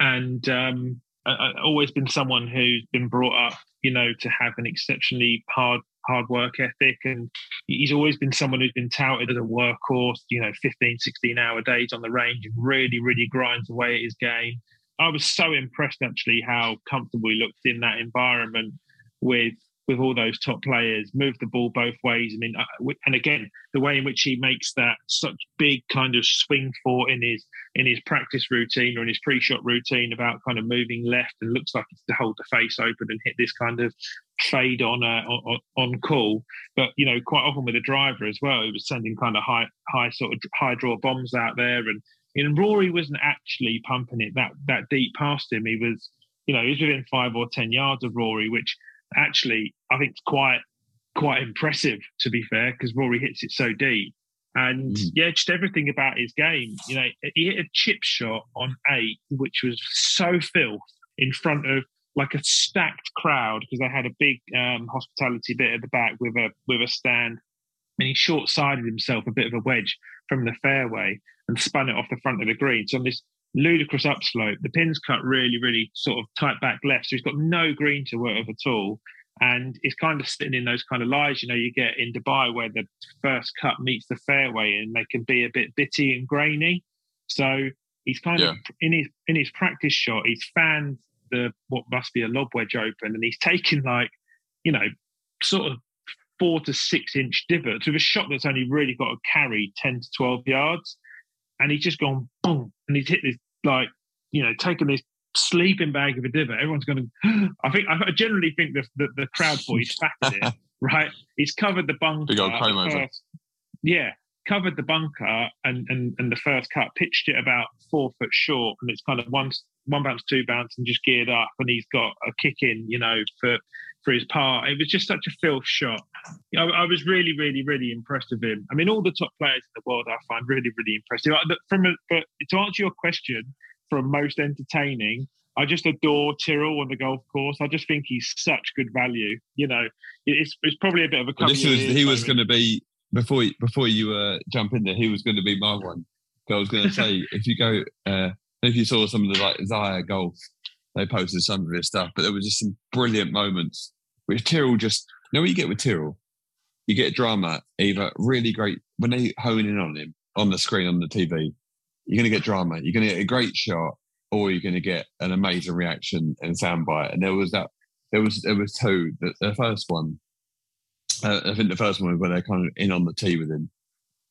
and um, I, I've always been someone who's been brought up, you know, to have an exceptionally hard hard work ethic. And he's always been someone who's been touted as a workhorse you know 15 16 hour days on the range and really really grinds away at his game. I was so impressed actually how comfortable he looked in that environment with with all those top players, move the ball both ways. I mean, uh, and again, the way in which he makes that such big kind of swing for in his in his practice routine or in his pre-shot routine about kind of moving left and looks like it's to hold the face open and hit this kind of fade on uh, on, on call. But you know, quite often with a driver as well, he was sending kind of high high sort of high draw bombs out there and and Rory wasn't actually pumping it that that deep past him. He was, you know, he was within five or ten yards of Rory, which actually I think it's quite quite impressive to be fair, because Rory hits it so deep. And mm. yeah, just everything about his game. You know, he hit a chip shot on eight, which was so filth in front of like a stacked crowd because they had a big um, hospitality bit at the back with a with a stand, and he short sided himself a bit of a wedge from the fairway and spun it off the front of the green. So on this ludicrous upslope, the pin's cut really, really sort of tight back left. So he's got no green to work with at all. And it's kind of sitting in those kind of lies, you know, you get in Dubai where the first cut meets the fairway and they can be a bit bitty and grainy. So he's kind yeah. of in his in his practice shot, he's fanned the what must be a lob wedge open and he's [LAUGHS] taken like, you know, sort of four to six inch divots with a shot that's only really got to carry 10 to 12 yards and he's just gone boom, and he's hit this like you know taken this sleeping bag of a divot. Everyone's going [GASPS] to. I think I generally think the the, the crowd thought he's fatted it. [LAUGHS] Right, he's covered the bunker. Big old first, yeah, covered the bunker and, and and the first cut, pitched it about four foot short, and it's kind of one one bounce, two bounce, and just geared up, and he's got a kick in, you know, for for his part. It was just such a filth shot. I, I, was really, really, really impressed with him. I mean, all the top players in the world I find really, really impressive. From a, but to answer your question, from most entertaining, I just adore Tyrrell on the golf course. I just think he's such good value. You know, it's it's probably a bit of a. This was he was going to be before before you uh, jump in there. He was going to be my one. I was going to say [LAUGHS] if you go uh, if you saw some of the like Zaya golf they posted some of his stuff, but there was just some brilliant moments with Tyrrell. Just you know what you get with Tyrrell, you get drama. Either really great when they hone in on him on the screen on the TV, you're going to get drama. You're going to get a great shot, or you're going to get an amazing reaction and soundbite. And there was that. There was there was two. The, the first one, uh, I think the first one was where they're kind of in on the tee with him,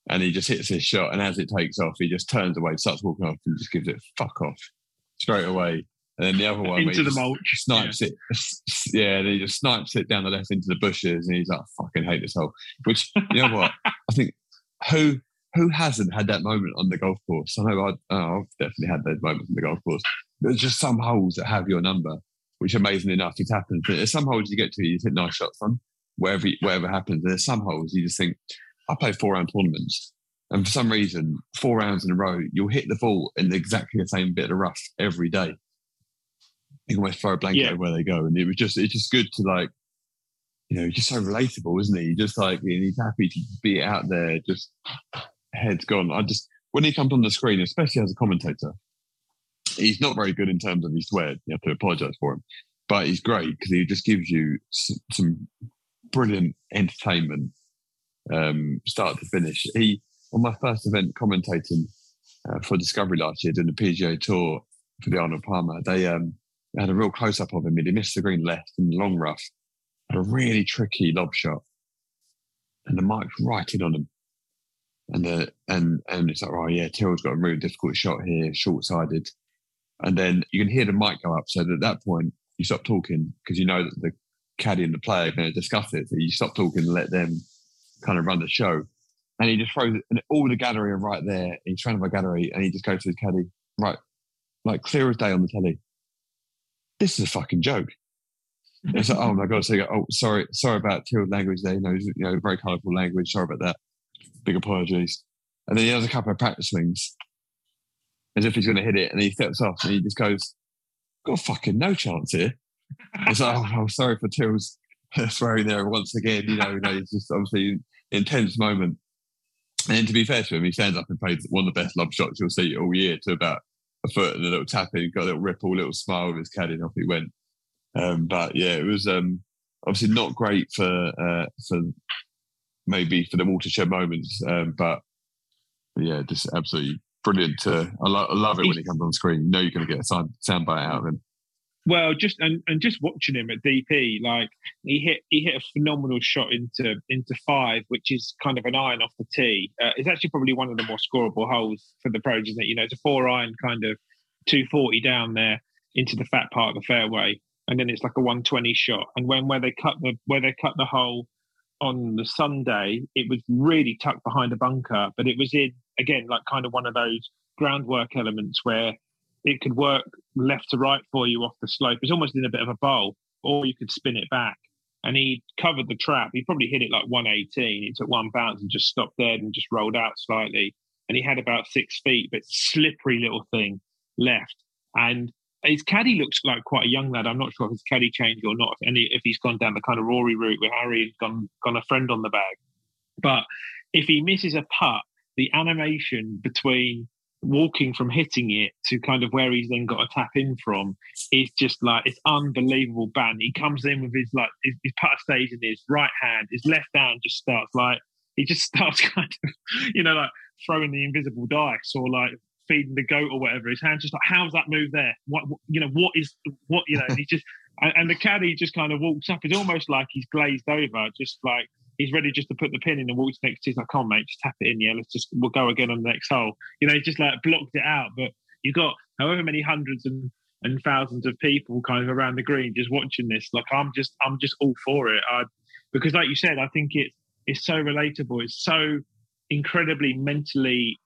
and he just hits his shot, and as it takes off, he just turns away, starts walking off, and just gives it fuck off straight away. And then the other one into the mulch, snipes yeah. it. Yeah, and he just snipes it down the left into the bushes, and he's like, I "Fucking hate this hole." Which you know what? [LAUGHS] I think who who hasn't had that moment on the golf course? I know I, oh, I've definitely had those moments on the golf course. There's just some holes that have your number, which amazingly enough, it happens. But there's some holes you get to, you hit nice shots on, wherever wherever happens. There's some holes you just think, I play four round tournaments. And for some reason, four rounds in a row, you'll hit the ball in exactly the same bit of rough every day. You can almost throw a blanket yeah. where they go. And it was just, it's just good to like, you know, just so relatable, isn't he? Just like, he's happy to be out there, just head's gone. I just, when he comes on the screen, especially as a commentator, he's not very good in terms of his swear. You have to apologize for him, but he's great because he just gives you some brilliant entertainment, um, start to finish. He, on my first event commentating uh, for Discovery last year, doing the PGA Tour for the Arnold Palmer, they um, had a real close up of him. He missed the green left in the long rough, had a mm-hmm. really tricky lob shot, and the mic's right in on him. And the and and it's like, oh yeah, Tyrrell's got a really difficult shot here, short sided. And then you can hear the mic go up. So that at that point, you stop talking because you know that the caddy and the player are going to discuss it. So you stop talking and let them kind of run the show. And he just throws it, and all the gallery are right there. He's trying to have gallery, and he just goes to his caddy, right, like clear as day on the telly. This is a fucking joke. It's like, oh my god! So you go, oh, sorry, sorry about Tyrrell's language there. You know, you know, very colourful language. Sorry about that. Big apologies. And then he has a couple of practice swings, as if he's going to hit it, and he steps off, and he just goes, "Got fucking no chance here." It's like, oh, I'm sorry for Tyrrell's [LAUGHS] throwing there once again. You know, you know, it's just obviously intense moment. And to be fair to him, he stands up and plays one of the best lob shots you'll see all year to about a foot and a little tap tapping, got a little ripple, little smile with his caddy, and off he went. Um, but yeah, it was um, obviously not great for uh, for maybe for the watershed moments, um, but yeah, just absolutely brilliant. To, I, lo- I love it when he comes on screen. You know you're going to get a sound, sound bite out of him. Well, just and, and just watching him at DP, like he hit he hit a phenomenal shot into into five, which is kind of an iron off the tee. Uh, it's actually probably one of the more scoreable holes for the pros, isn't it? You know, it's a four iron kind of two forty down there into the fat part of the fairway, and then it's like a one twenty shot. And when where they cut the where they cut the hole on the Sunday, it was really tucked behind a bunker, but it was in again like kind of one of those groundwork elements where it could work left to right for you off the slope. It's almost in a bit of a bowl, or you could spin it back. And he covered the trap. He probably hit it like 118. He took one bounce and just stopped dead and just rolled out slightly. And he had about six feet, but slippery little thing left. And his caddy looks like quite a young lad. I'm not sure if his caddy changed or not, if, any, if he's gone down the kind of Rory route where Harry has gone, gone a friend on the bag. But if he misses a putt, the animation between walking from hitting it to kind of where he's then got to tap in from is just like it's unbelievable ban. He comes in with his like his, his putter stays in his right hand, his left hand just starts like he just [LAUGHS] starts kind of you know like throwing the invisible dice or like feeding the goat or whatever. His hand just like how's that move there? What, what you know what is what you know? he just and, and the caddy just kind of walks up. It's almost like he's glazed over, just like he's ready just to put the pin in and next to. He's like, "Come on, mate, just tap it in. Yeah, let's just we'll go again on the next hole." You know, he's just like blocked it out. But you've got however many hundreds and and thousands of people kind of around the green just watching this. Like I'm just I'm just all for it. I because like you said, I think it's it's so relatable. It's so incredibly mentally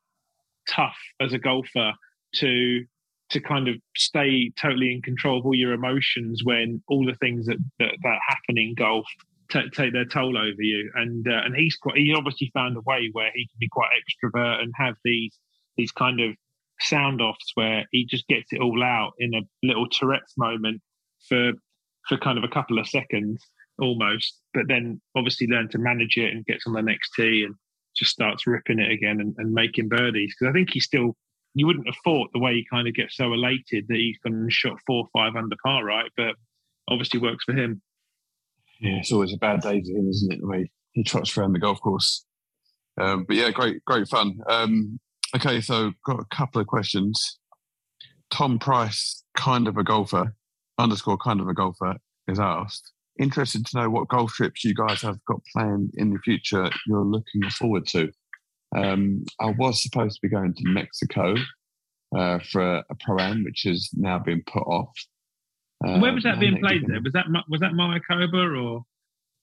tough as a golfer to to kind of stay totally in control of all your emotions when all the things that that, that happen in golf t- take their toll over you. And uh, and he's quite he obviously found a way where he can be quite extrovert and have these these kind of sound offs where he just gets it all out in a little Tourette's moment for for kind of a couple of seconds almost, but then obviously learn to manage it and gets on the next tee and just starts ripping it again and, and making birdies. Because I think he's still you wouldn't have thought the way he kind of gets so elated that he's going to shot four five under par, right? But obviously works for him. Yeah, it's always a bad day for him, isn't it? The way he trots around the golf course. Um, but yeah, great, great fun. Um, okay, so got a couple of questions. Tom Price, kind of a golfer, underscore kind of a golfer, is asked. Interested to know what golf trips you guys have got planned in the future you're looking forward to. Um, I was supposed to be going to Mexico uh, for a, a pro am, which has now been put off. Uh, where was that being played? There was that was that Mayakoba or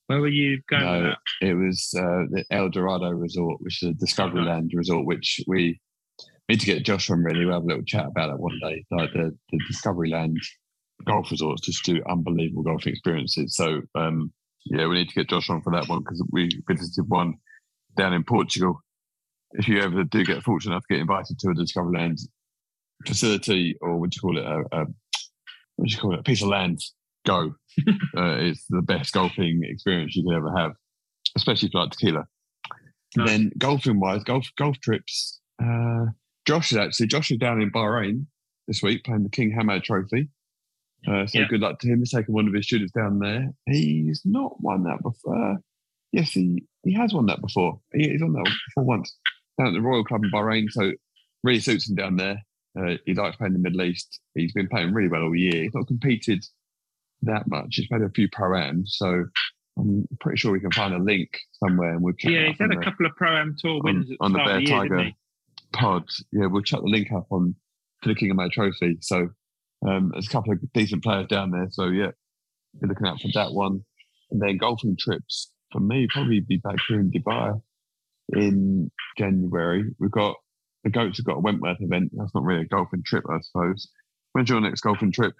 where were you going? No, it was uh, the El Dorado Resort, which is a Discovery Land resort, which we need to get Josh on. Really, we'll have a little chat about that one day. Like the the Discovery Land golf resorts just do unbelievable golf experiences. So um, yeah, we need to get Josh on for that one because we visited one down in Portugal. If you ever do get fortunate enough to get invited to a Discovery Land facility, or what do you call it, a, a what do you call it, a piece of land, go. [LAUGHS] uh, it's the best golfing experience you could ever have, especially if you like tequila. Nice. Then golfing wise, golf golf trips. Uh, Josh is actually Josh is down in Bahrain this week playing the King Hamad Trophy. Uh, so good luck to him. He's taken one of his students down there. He's not won that before. Uh, yes, he, he has won that before. He, he's won that before once down at the Royal Club in Bahrain. So really suits him down there. Uh, he likes playing in the Middle East. He's been playing really well all year. He's not competed that much. He's played a few pro ams, so I'm pretty sure we can find a link somewhere and we'll check. Yeah, he's had a the, couple of pro am tour wins on, on the Bear the year, Tiger pod. Yeah, we'll chuck the link up on to the King Hamad Trophy. So um, there's a couple of decent players down there. So yeah, be looking out for that one. And then golfing trips for me probably be back here in Dubai in January. We've got the goats have got a Wentworth event. That's not really a golfing trip, I suppose. When's your next golfing trip,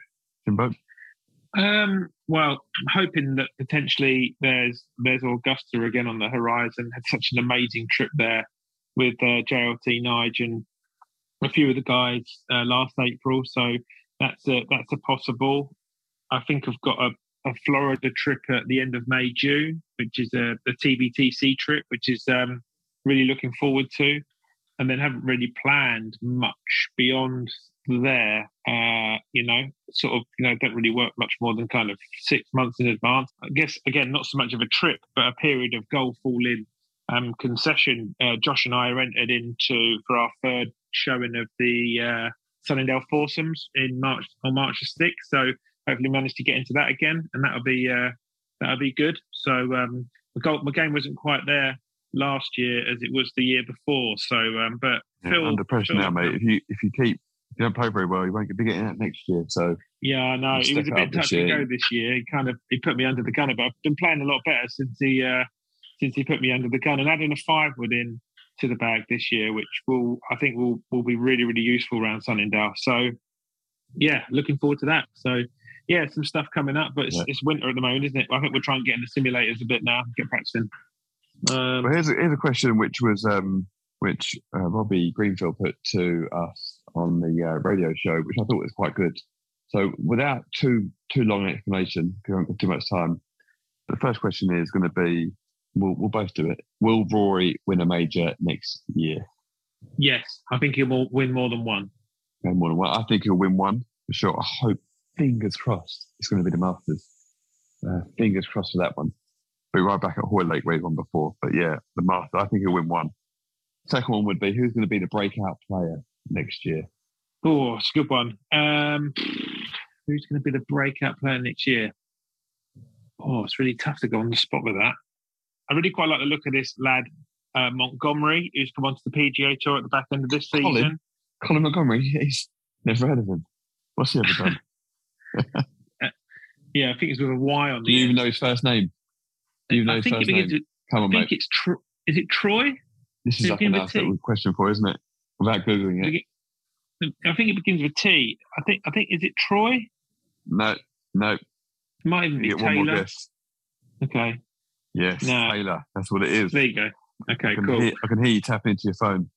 Jimbo? Um, well, I'm hoping that potentially there's there's Augusta again on the horizon. Had such an amazing trip there with uh, JLT Nige and a few of the guys uh, last April. So that's a that's a possible. I think I've got a, a Florida trip at the end of May June, which is a, a TBTC trip, which is um, really looking forward to, and then haven't really planned much beyond there. Uh, you know, sort of you know don't really work much more than kind of six months in advance. I guess again not so much of a trip, but a period of golf all in um, concession. Uh, Josh and I are entered into for our third showing of the uh, Sunningdale foursomes in March on March the sixth. So hopefully manage to get into that again, and that'll be uh, that'll be good. So um, my, my game wasn't quite there last year as it was the year before. So, um, but yeah, Phil, under pressure Phil, now, mate. If you if you keep if you don't play very well, you won't be getting that next year. So yeah, I know it was a bit touch and go this year. He kind of he put me under the gun, but I've been playing a lot better since he uh, since he put me under the gun and adding a five wood in to the bag this year, which will I think will will be really really useful around Sunningdale. So yeah, looking forward to that. So yeah, some stuff coming up, but it's, yeah. it's winter at the moment, isn't it? I think we're trying to get in the simulators a bit now, get practicing. Um, well, here's a, here's a question which was um, which uh, Robbie Greenfield put to us on the uh, radio show, which I thought was quite good. So without too too long an explanation, because I don't have too much time, the first question is going to be We'll, we'll both do it. Will Rory win a major next year? Yes, I think he will win more than one. Win more than one. I think he'll win one for sure. I hope, fingers crossed, it's going to be the Masters. Uh, fingers crossed for that one. Be right back at Hoylake where he won before. But yeah, the master, I think he'll win one. Second one would be who's going to be the breakout player next year? Oh, it's a good one. Um, who's going to be the breakout player next year? Oh, it's really tough to go on the spot with that. I really quite like the look of this lad, uh, Montgomery, who's come onto the PGA Tour at the back end of this season. Colin, Montgomerie, he's never heard of him. What's he ever done? [LAUGHS] uh, yeah, I think it's with a Y on the. Do you even know his first name? Even know his first name? With, Come on, I think mate. it's Tro- is it Troy? This is like a nice question for, isn't it? Without googling it. I think it begins with T. I think I think is it Troy? No, no. Might even be Taylor. Okay. Yes, no. Taylor. That's what it is. There you go. Okay, I cool. Hear, I can hear you tapping into your phone.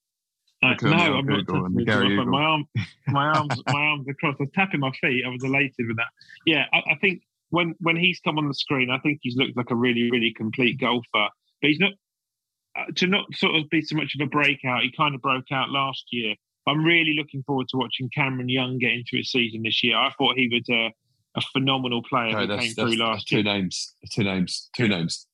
Uh, no, I'm not tapping my, my, arm, my [LAUGHS] arms, my arms across. I was tapping my feet. I was elated with that. Yeah, I, I, think when when he's come on the screen, I think he's looked like a really, really complete golfer. But he's not uh, to not sort of be so much of a breakout. He kind of broke out last year. I'm really looking forward to watching Cameron Young get into his season this year. I thought he was a, a phenomenal player no, who came through last two year. Names, two names, two names.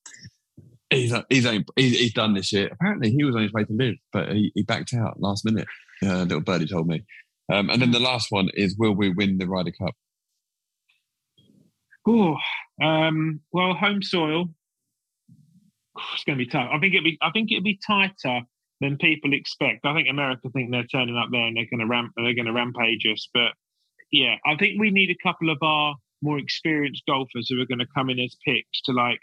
He's he's, he's he's done this year. Apparently, he was on his way to LIV, but he, he backed out last minute. Uh, little birdie told me. Um, and then the last one is: Will we win the Ryder Cup? Oh, um, well, home soil. It's going to be tough. I think it'd be. I think it'd be tighter than people expect. I think America think they're turning up there and they're going to ramp, they're going to rampage us. But yeah, I think we need a couple of our more experienced golfers who are going to come in as picks to like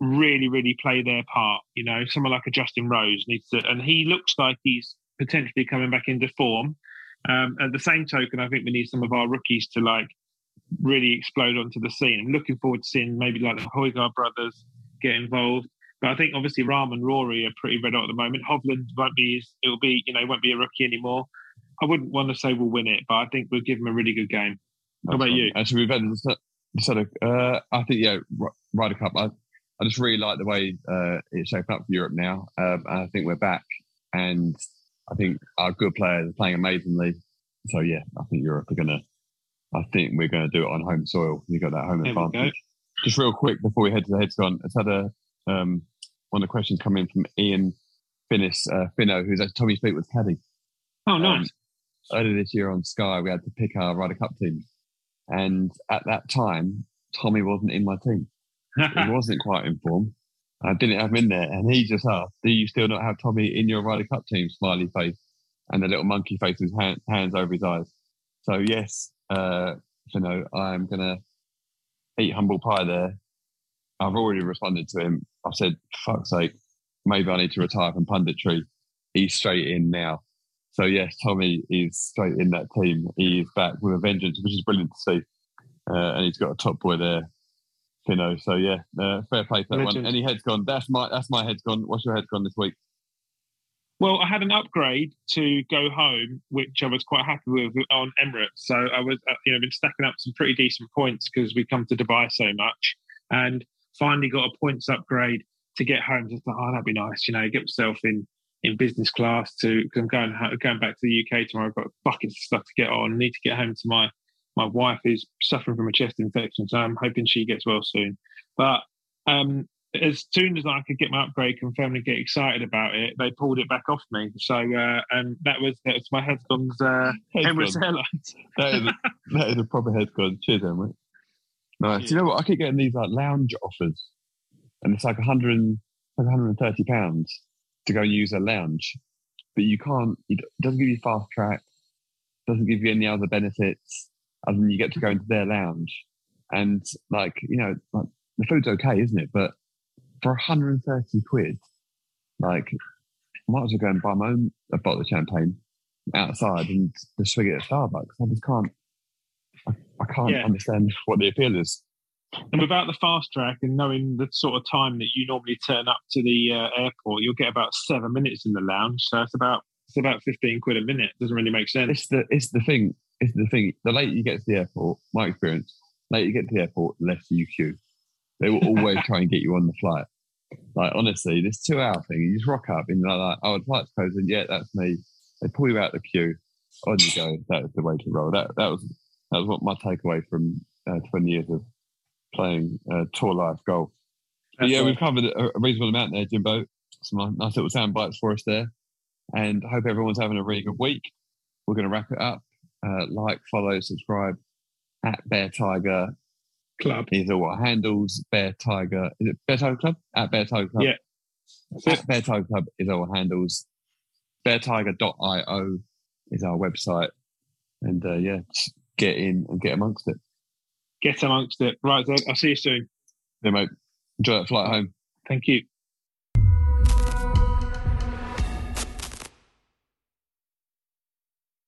really, really play their part. You know, someone like a Justin Rose needs to, and he looks like he's potentially coming back into form. Um, at the same token, I think we need some of our rookies to like really explode onto the scene. I'm looking forward to seeing maybe like the Højgaard brothers get involved. But I think obviously Rahm and Rory are pretty red hot at the moment. Hovland won't be, it'll be, you know, won't be a rookie anymore. I wouldn't want to say we'll win it, but I think we'll give them a really good game. How about you? Actually, we've had sort of, uh, I think, yeah, Ryder Cup. I, I just really like the way uh, it's shaping up for Europe now. Um, and I think we're back. And I think our good players are playing amazingly. So, yeah, I think Europe are going to, I think we're going to do it on home soil. You got that home there advantage. Just real quick before we head to the heads gone, it's had a, um, one of the questions come in from Ian Finnis, uh, Finno, who's at Tommy with caddy. Oh, nice. Um, earlier this year on Sky, we had to pick our Ryder Cup team. And at that time, Tommy wasn't in my team. he [LAUGHS] wasn't quite informed. I didn't have him in there. And he just asked, Do you still not have Tommy in your Ryder Cup team? Smiley face. And the little monkey face with hand, hands over his eyes. So, yes, uh, you know, I'm going to eat humble pie there. I've already responded to him. I've said, fuck's sake, maybe I need to retire from punditry. He's straight in now. So yes, Tommy is straight in that team. He is back with a vengeance, which is brilliant to see. Uh, and he's got a top boy there, you know. So yeah, uh, fair play for that one. Any heads gone? That's my that's my heads gone. What's your heads gone this week? Well, I had an upgrade to go home, which I was quite happy with on Emirates. So I was, uh, you know, been stacking up some pretty decent points because we come to Dubai so much, and finally got a points upgrade to get home. Just thought, oh, that'd be nice, you know, get myself in in business class to because I'm going going back to the UK tomorrow. I've got buckets of stuff to get on. I need to get home to my my wife who's suffering from a chest infection, so I'm hoping she gets well soon. But um, as soon as I could get my upgrade confirmed and get excited about it, they pulled it back off me. So uh, and that was that was my headguns uh, Emirates Airlines. [LAUGHS] that, is a, that is a proper headgun. Cheers, Emirates. Nice. Do you know what? I keep getting these like lounge offers, and it's like 100, like 130 pounds to go and use a lounge, but you can't. It doesn't give you fast track. Doesn't give you any other benefits other than you get to go into their lounge, and like you know, like the food's okay, isn't it? But for 130 quid, like I might as well go and buy my own a bottle of champagne outside and just swig it at Starbucks. I just can't I, I can't yeah. understand what the appeal is. And without the fast track and knowing the sort of time that you normally turn up to the uh, airport, you'll get about seven minutes in the lounge. So it's about it's about fifteen quid a minute. Doesn't really make sense. It's the it's the thing. It's the thing. The later you get to the airport, my experience, later you get to the airport, less you queue. They will always [LAUGHS] try and get you on the flight. Like honestly, this two hour thing, you just rock up and you're like, oh, the flight's closing. Yeah, that's me. They pull you out the queue. On you go. That is the way to roll. That that was that was what my takeaway from uh, 20 years of playing uh, tour life golf. But yeah, we've covered a, a, reasonable amount there, Jimbo. Some nice little sound bites for us there. And I hope everyone's having a really good week. We're going to wrap it up. Uh, like, follow, subscribe at Bear Tiger Club. Are what handles Bear Tiger. Is it Bear Tiger Club? At Bear Tiger Club. Yeah. At Bear Tiger Club is our handles. BearTiger.io is our website. And uh, yeah, get in and get amongst it. Get amongst it. Right, Zed. I'll see you soon. Yeah, mate. Enjoy that flight home. Thank you.